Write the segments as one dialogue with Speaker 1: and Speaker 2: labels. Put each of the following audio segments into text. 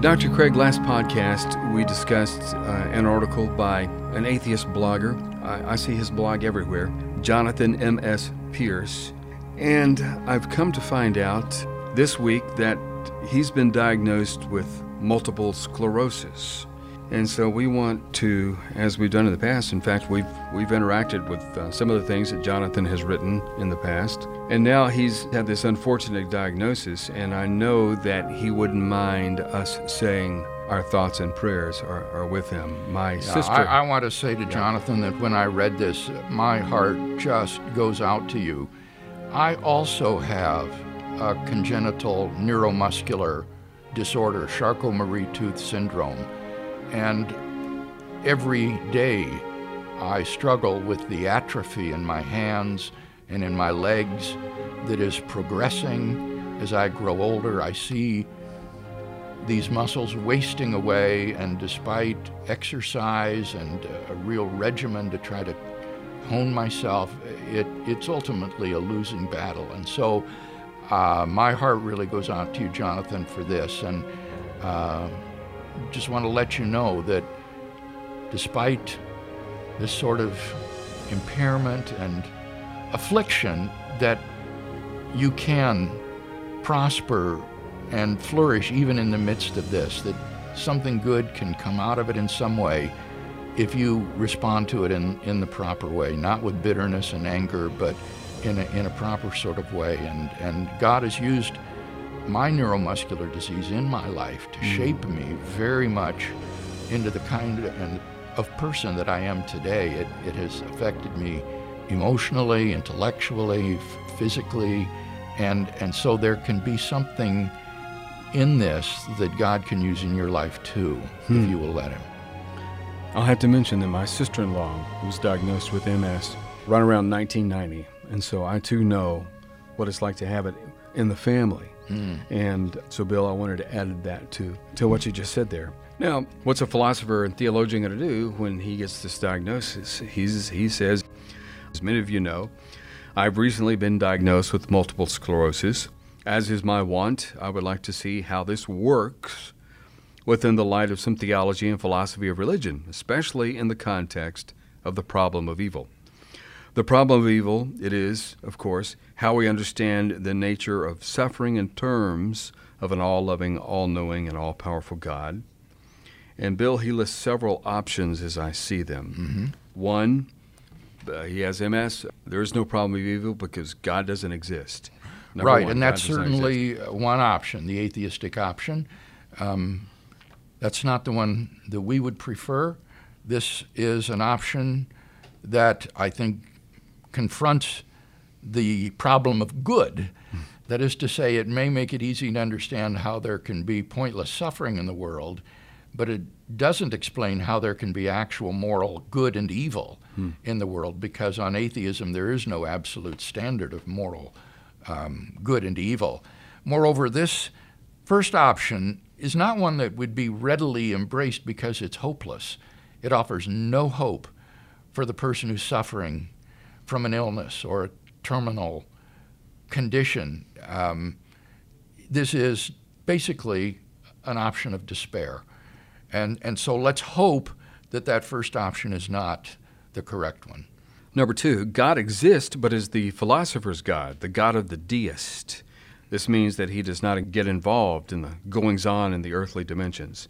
Speaker 1: Dr. Craig, last podcast we discussed uh, an article by an atheist blogger. I, I see his blog everywhere, Jonathan M.S. Pearce. And I've come to find out this week that he's been diagnosed with multiple sclerosis. And so we want to, as we've done in the past, in fact, we've, we've interacted with uh, some of the things that Jonathan has written in the past. And now he's had this unfortunate diagnosis, and I know that he wouldn't mind us saying our thoughts and prayers are, are with him. My
Speaker 2: Yeah,
Speaker 1: sister.
Speaker 2: I, I want to say to Jonathan that when I read this, my heart just goes out to you. I also have a congenital neuromuscular disorder, Charcot-Marie-Tooth syndrome, and every day I struggle with the atrophy in my hands and in my legs that is progressing as I grow older. I see these muscles wasting away, and despite exercise and a real regimen to try to hone myself, it, it's ultimately a losing battle. And so uh, my heart really goes out to you, Jonathan, for this. And uh, just want to let you know that despite this sort of impairment and affliction, that you can prosper and flourish even in the midst of this, that something good can come out of it in some way if you respond to it in, in the proper way, not with bitterness and anger, but in a, in a proper sort of way. And, and God has used my neuromuscular disease in my life to mm. shape me very much into the kind and of person that I am today. It, it has affected me emotionally, intellectually, physically, and, and so there can be something in this that God can use in your life too, if hmm. you will let Him.
Speaker 1: I'll have to mention that my sister in law was diagnosed with MS right around 1990. And so I too know what it's like to have it in the family. Hmm. And so, Bill, I wanted to add that to, to what you just said there. Now, what's a philosopher and theologian going to do when he gets this diagnosis? He's, he says, as many of you know, I've recently been diagnosed with multiple sclerosis. As is my wont, I would like to see how this works within the light of some theology and philosophy of religion, especially in the context of the problem of evil. The problem of evil, it is, of course, how we understand the nature of suffering in terms of an all loving, all knowing, and all powerful God. And Bill, he lists several options as I see them. Mm-hmm. One, uh, he has MS. There is no problem of evil because God doesn't exist. Number
Speaker 2: right,
Speaker 1: one,
Speaker 2: and that's certainly uh, one option, the atheistic option. Um, that's not the one that we would prefer. This is an option that I think confronts the problem of good. That is to say, it may make it easy to understand how there can be pointless suffering in the world, but it doesn't explain how there can be actual moral good and evil in the world, because on atheism there is no absolute standard of moral um, good and evil. Moreover, this first option is not one that would be readily embraced because it's hopeless. It offers no hope for the person who's suffering from an illness or a terminal condition. Um, this is basically an option of despair. And, and so let's hope that that first option is not the correct one.
Speaker 1: Number two, God exists, but is the philosopher's God, the God of the deist. This means that he does not get involved in the goings on in the earthly dimensions.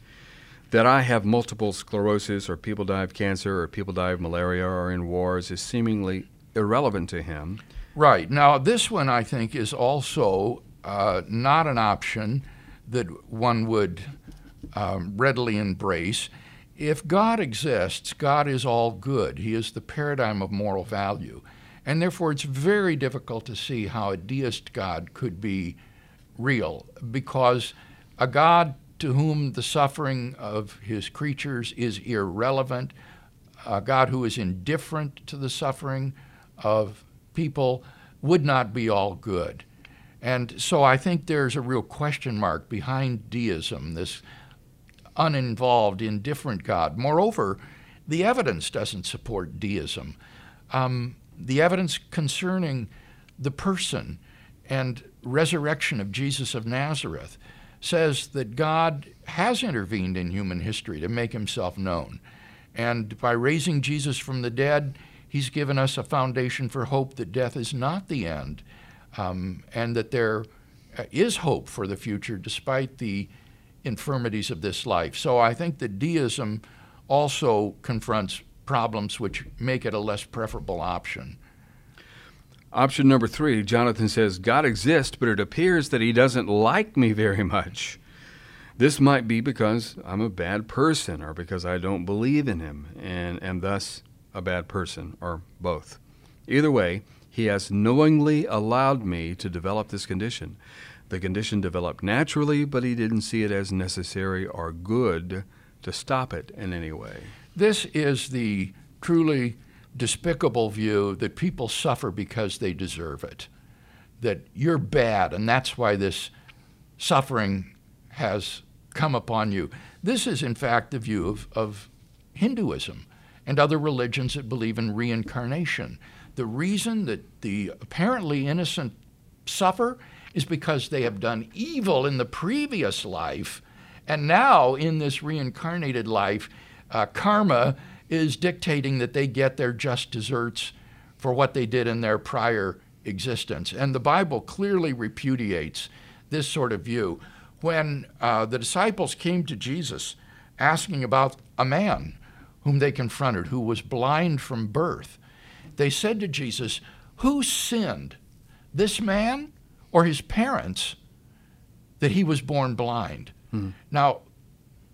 Speaker 1: That I have multiple sclerosis, or people die of cancer, or people die of malaria, or in wars is seemingly irrelevant to him.
Speaker 2: Right. Now, this one I think is also uh, not an option that one would um, readily embrace. If God exists, God is all good. He is the paradigm of moral value. And therefore, it's very difficult to see how a deist God could be real because a God to whom the suffering of his creatures is irrelevant, a God who is indifferent to the suffering of people, would not be all good. And so I think there's a real question mark behind deism, this uninvolved, indifferent God. Moreover, the evidence doesn't support deism. Um, the evidence concerning the person and resurrection of Jesus of Nazareth says that God has intervened in human history to make himself known. And by raising Jesus from the dead, he's given us a foundation for hope that death is not the end um, and that there is hope for the future despite the infirmities of this life. So I think that deism also confronts problems which make it a less preferable option.
Speaker 1: Option number three, Jonathan says, God exists, but it appears that he doesn't like me very much. This might be because I'm a bad person or because I don't believe in him and am thus a bad person, or both. Either way, he has knowingly allowed me to develop this condition. The condition developed naturally, but he didn't see it as necessary or good to stop it in any way.
Speaker 2: This is the truly despicable view that people suffer because they deserve it. That you're bad, and that's why this suffering has come upon you. This is, in fact, the view of, of Hinduism and other religions that believe in reincarnation. The reason that the apparently innocent suffer is because they have done evil in the previous life, and now in this reincarnated life, uh, karma is dictating that they get their just deserts for what they did in their prior existence. And the Bible clearly repudiates this sort of view. When uh, the disciples came to Jesus asking about a man whom they confronted who was blind from birth, they said to Jesus, Who sinned, this man or his parents, that he was born blind? Hmm. Now,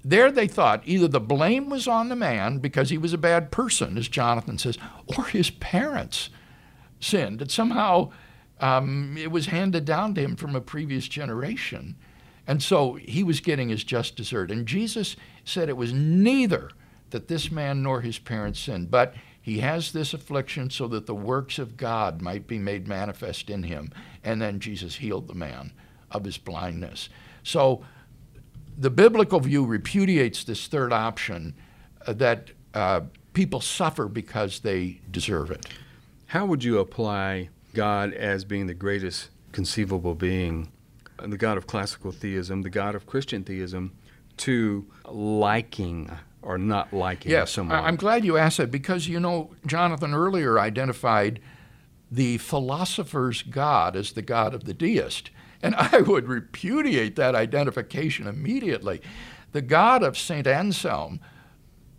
Speaker 2: there they thought either the blame was on the man because he was a bad person, as Jonathan says, or his parents sinned. That somehow um, it was handed down to him from a previous generation. And so he was getting his just desert. And Jesus said it was neither that this man nor his parents sinned, but he has this affliction so that the works of God might be made manifest in him. And then Jesus healed the man of his blindness. So the biblical view repudiates this third option uh, that uh, people suffer because they deserve it.
Speaker 1: How would you apply God as being the greatest conceivable being, the God of classical theism, the God of Christian theism, to liking or not liking
Speaker 2: yes,
Speaker 1: someone?
Speaker 2: I'm glad you asked that because, you know, Jonathan earlier identified the philosopher's God as the God of the deist. And I would repudiate that identification immediately. The God of St. Anselm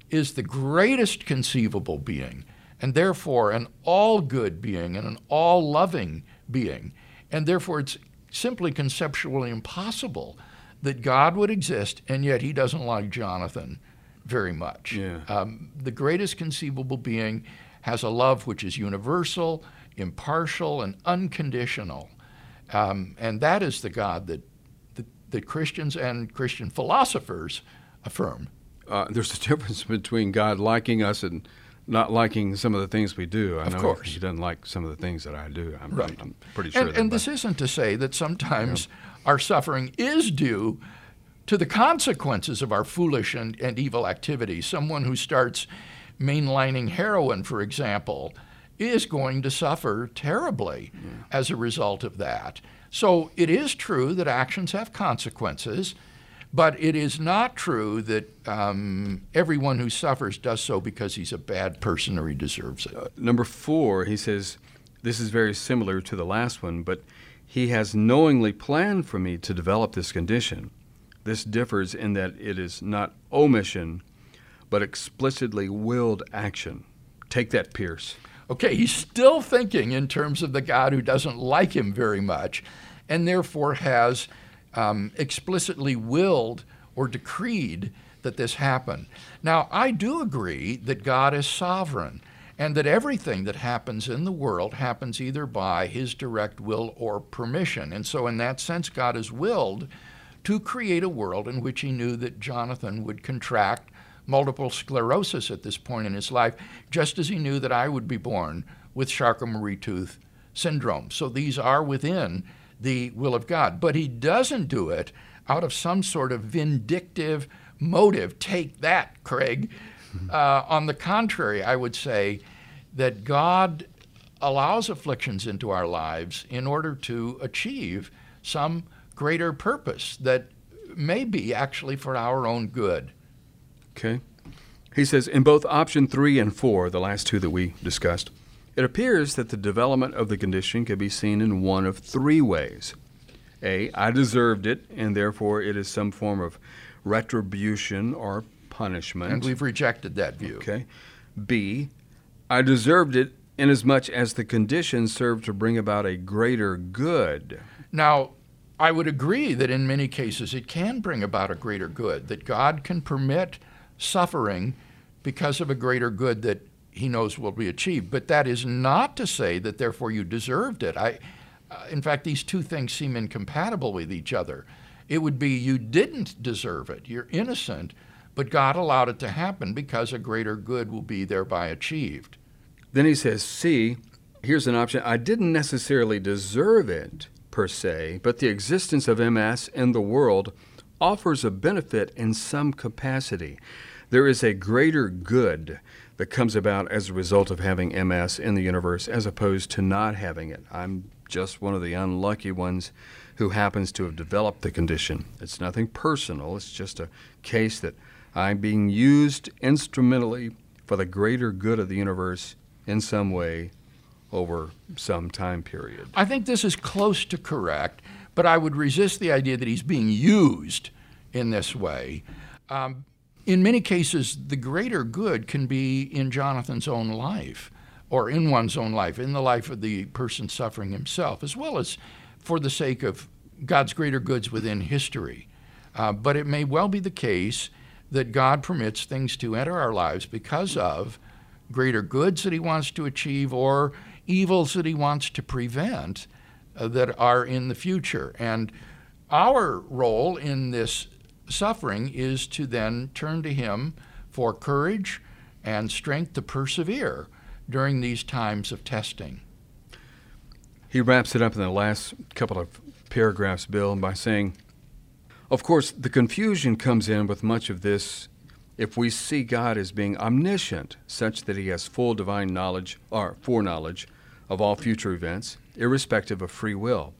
Speaker 2: is the greatest conceivable being, and therefore an all good being and an all loving being. And therefore, it's simply conceptually impossible that God would exist, and yet he doesn't like Jonathan very much.
Speaker 1: Yeah.
Speaker 2: Um, the greatest conceivable being has a love which is universal, impartial, and unconditional. Um, and that is the God that, that, that, Christians and Christian philosophers affirm.
Speaker 1: Uh, there's a difference between God liking us and not liking some of the things we do. I
Speaker 2: of
Speaker 1: know
Speaker 2: course.
Speaker 1: He doesn't like some of the things that I do. I'm,
Speaker 2: right.
Speaker 1: I'm pretty sure.
Speaker 2: And, and this isn't to say that sometimes yeah. our suffering is due to the consequences of our foolish and, and evil activities. Someone who starts mainlining heroin, for example, is going to suffer terribly yeah. as a result of that. So it is true that actions have consequences, but it is not true that um, everyone who suffers does so because he's a bad person or he deserves it. Uh,
Speaker 1: number four, he says, this is very similar to the last one, but he has knowingly planned for me to develop this condition. This differs in that it is not omission, but explicitly willed action. Take that, Pearce.
Speaker 2: Okay, he's still thinking in terms of the God who doesn't like him very much, and therefore has um, explicitly willed or decreed that this happen. Now, I do agree that God is sovereign and that everything that happens in the world happens either by his direct will or permission. And so, in that sense, God has willed to create a world in which he knew that Jonathan would contract multiple sclerosis at this point in his life, just as he knew that I would be born with Charcot-Marie-Tooth syndrome. So these are within the will of God. But he doesn't do it out of some sort of vindictive motive. Take that, Craig. Uh, on the contrary, I would say that God allows afflictions into our lives in order to achieve some greater purpose that may be actually for our own good.
Speaker 1: Okay. He says in both option three and four, the last two that we discussed, it appears that the development of the condition can be seen in one of three ways. A, I deserved it, and therefore it is some form of retribution or punishment.
Speaker 2: And we've rejected that view.
Speaker 1: Okay. B, I deserved it inasmuch as the condition served to bring about a greater good.
Speaker 2: Now, I would agree that in many cases it can bring about a greater good, that God can permit suffering because of a greater good that he knows will be achieved. But that is not to say that therefore you deserved it. I, uh, in fact, these two things seem incompatible with each other. It would be you didn't deserve it, you're innocent, but God allowed it to happen because a greater good will be thereby achieved.
Speaker 1: Then he says, See, here's an option. I didn't necessarily deserve it per se, but the existence of MS in the world offers a benefit in some capacity. There is a greater good that comes about as a result of having MS in the universe as opposed to not having it. I'm just one of the unlucky ones who happens to have developed the condition. It's nothing personal, it's just a case that I'm being used instrumentally for the greater good of the universe in some way over some time period.
Speaker 2: I think this is close to correct, but I would resist the idea that he's being used in this way. Um, in many cases, the greater good can be in Jonathan's own life or in one's own life, in the life of the person suffering himself, as well as for the sake of God's greater goods within history. Uh, but it may well be the case that God permits things to enter our lives because of greater goods that He wants to achieve or evils that He wants to prevent uh, that are in the future. And our role in this suffering is to then turn to Him for courage and strength to persevere during these times of testing.
Speaker 1: He wraps it up in the last couple of paragraphs, Bill, by saying, Of course, the confusion comes in with much of this if we see God as being omniscient, such that he has full divine knowledge or foreknowledge of all future events, irrespective of free will.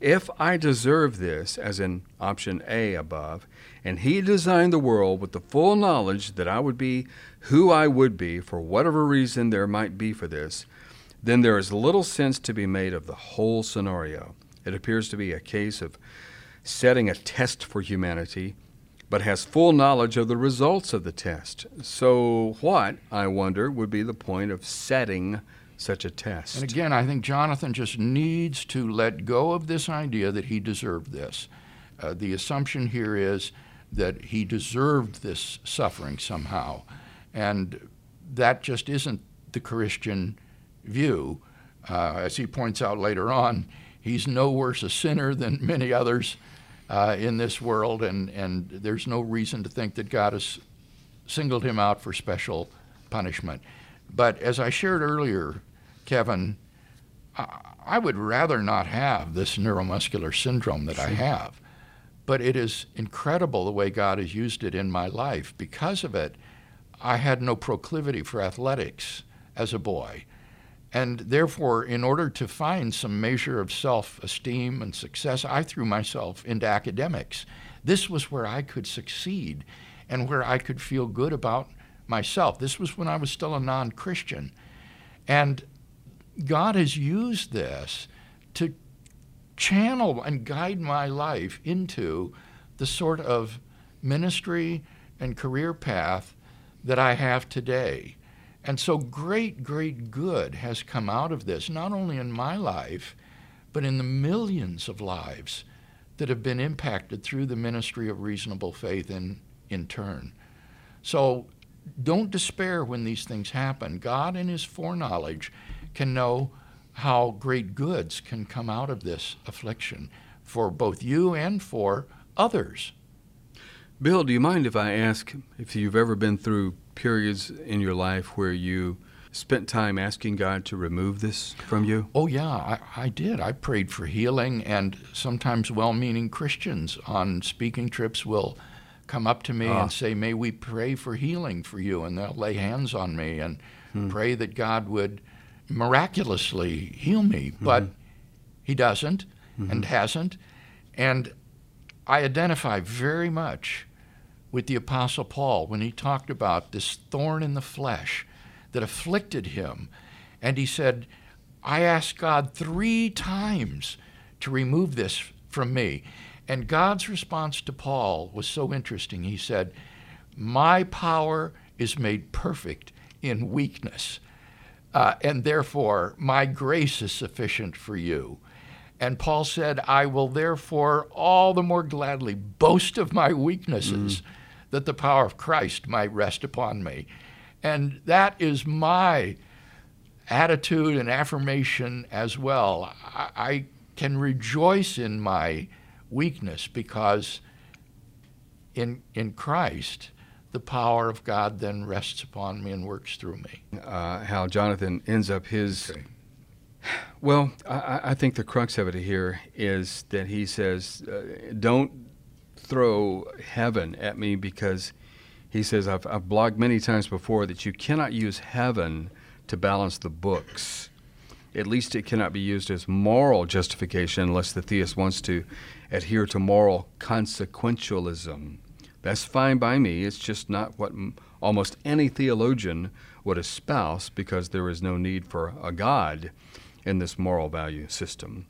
Speaker 1: If I deserve this, as in option A above, and He designed the world with the full knowledge that I would be who I would be for whatever reason there might be for this, then there is little sense to be made of the whole scenario. It appears to be a case of setting a test for humanity, but has full knowledge of the results of the test. So, what, I wonder, would be the point of setting such a test.
Speaker 2: And again, I think Jonathan just needs to let go of this idea that he deserved this. Uh, the assumption here is that he deserved this suffering somehow. And that just isn't the Christian view. Uh, as he points out later on, he's no worse a sinner than many others uh, in this world, and, and there's no reason to think that God has singled him out for special punishment. But as I shared earlier, Kevin, I would rather not have this neuromuscular syndrome that I have. But it is incredible the way God has used it in my life. Because of it, I had no proclivity for athletics as a boy. And therefore, in order to find some measure of self esteem and success, I threw myself into academics. This was where I could succeed and where I could feel good about myself. This was when I was still a non Christian. And God has used this to channel and guide my life into the sort of ministry and career path that I have today. And so great, great good has come out of this, not only in my life, but in the millions of lives that have been impacted through the ministry of reasonable faith in, in turn. So don't despair when these things happen. God, in His foreknowledge, can know how great goods can come out of this affliction for both you and for others.
Speaker 1: Bill, do you mind if I ask if you've ever been through periods in your life where you spent time asking God to remove this from you?
Speaker 2: Oh, yeah, I, I did. I prayed for healing, and sometimes well meaning Christians on speaking trips will come up to me and ah. say, May we pray for healing for you? And they'll lay hands on me and hmm. pray that God would miraculously heal me, mm-hmm. but he doesn't mm-hmm. and hasn't. And I identify very much with the Apostle Paul when he talked about this thorn in the flesh that afflicted him. And he said, I asked God three times to remove this from me. And God's response to Paul was so interesting. He said, My power is made perfect in weakness, uh, and therefore my grace is sufficient for you. And Paul said, I will therefore all the more gladly boast of my weaknesses, mm. that the power of Christ might rest upon me. And that is my attitude and affirmation as well. I, I can rejoice in my weakness because in, in Christ, the power of God then rests upon me and works through me.
Speaker 1: Uh, how Jonathan ends up his okay. Well, I, I, think the crux of it here is that he says, uh, don't throw heaven at me because he says, I've, I've blogged many times before that you cannot use heaven to balance the books. At least it cannot be used as moral justification unless the theist wants to adhere to moral consequentialism. That's fine by me. It's just not what m- almost any theologian would espouse because there is no need for a God in this moral value system.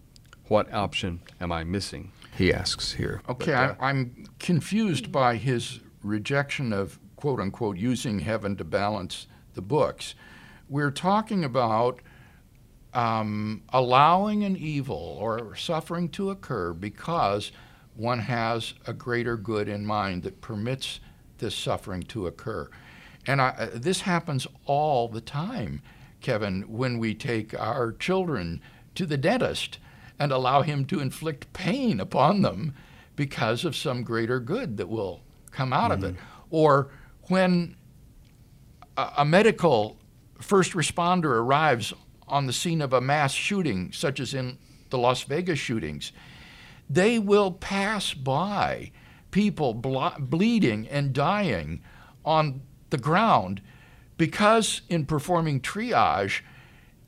Speaker 1: What option am I missing? He asks here.
Speaker 2: Okay, but, uh, I, I'm confused by his rejection of quote unquote using heaven to balance the books. We're talking about um, allowing an evil or suffering to occur because one has a greater good in mind that permits this suffering to occur. And I, uh, this happens all the time. Kevin, when we take our children to the dentist and allow him to inflict pain upon them because of some greater good that will come out mm-hmm. of it. Mm-hmm. Or when a, a medical first responder arrives on the scene of a mass shooting, such as in the Las Vegas shootings, they will pass by people ble- bleeding and dying on the ground because in performing triage,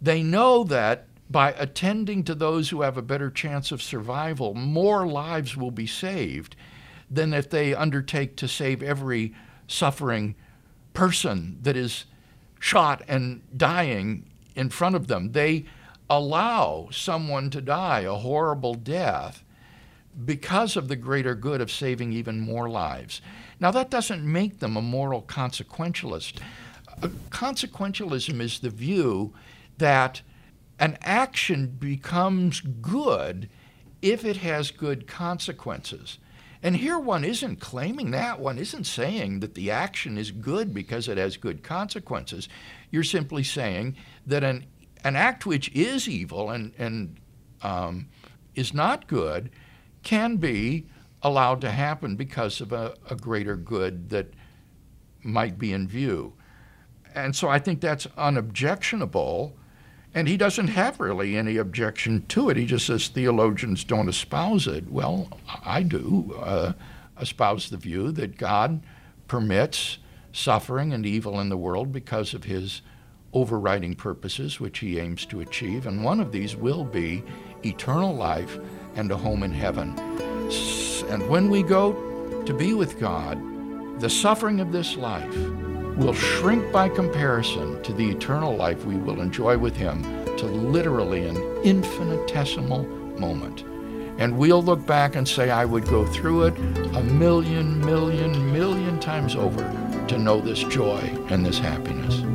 Speaker 2: they know that by attending to those who have a better chance of survival, more lives will be saved than if they undertake to save every suffering person that is shot and dying in front of them. They allow someone to die a horrible death because of the greater good of saving even more lives. Now, that doesn't make them a moral consequentialist consequentialism is the view that an action becomes good if it has good consequences. And here one isn't claiming that. One isn't saying that the action is good because it has good consequences. You're simply saying that an, an act which is evil and, and um, is not good can be allowed to happen because of a, a greater good that might be in view and so I think that's unobjectionable. And he doesn't have really any objection to it. He just says theologians don't espouse it. Well, I do uh, espouse the view that God permits suffering and evil in the world because of his overriding purposes, which he aims to achieve. And one of these will be eternal life and a home in heaven. And when we go to be with God, the suffering of this life will shrink by comparison to the eternal life we will enjoy with Him to literally an infinitesimal moment. And we'll look back and say, I would go through it a million, million, million times over to know this joy and this happiness.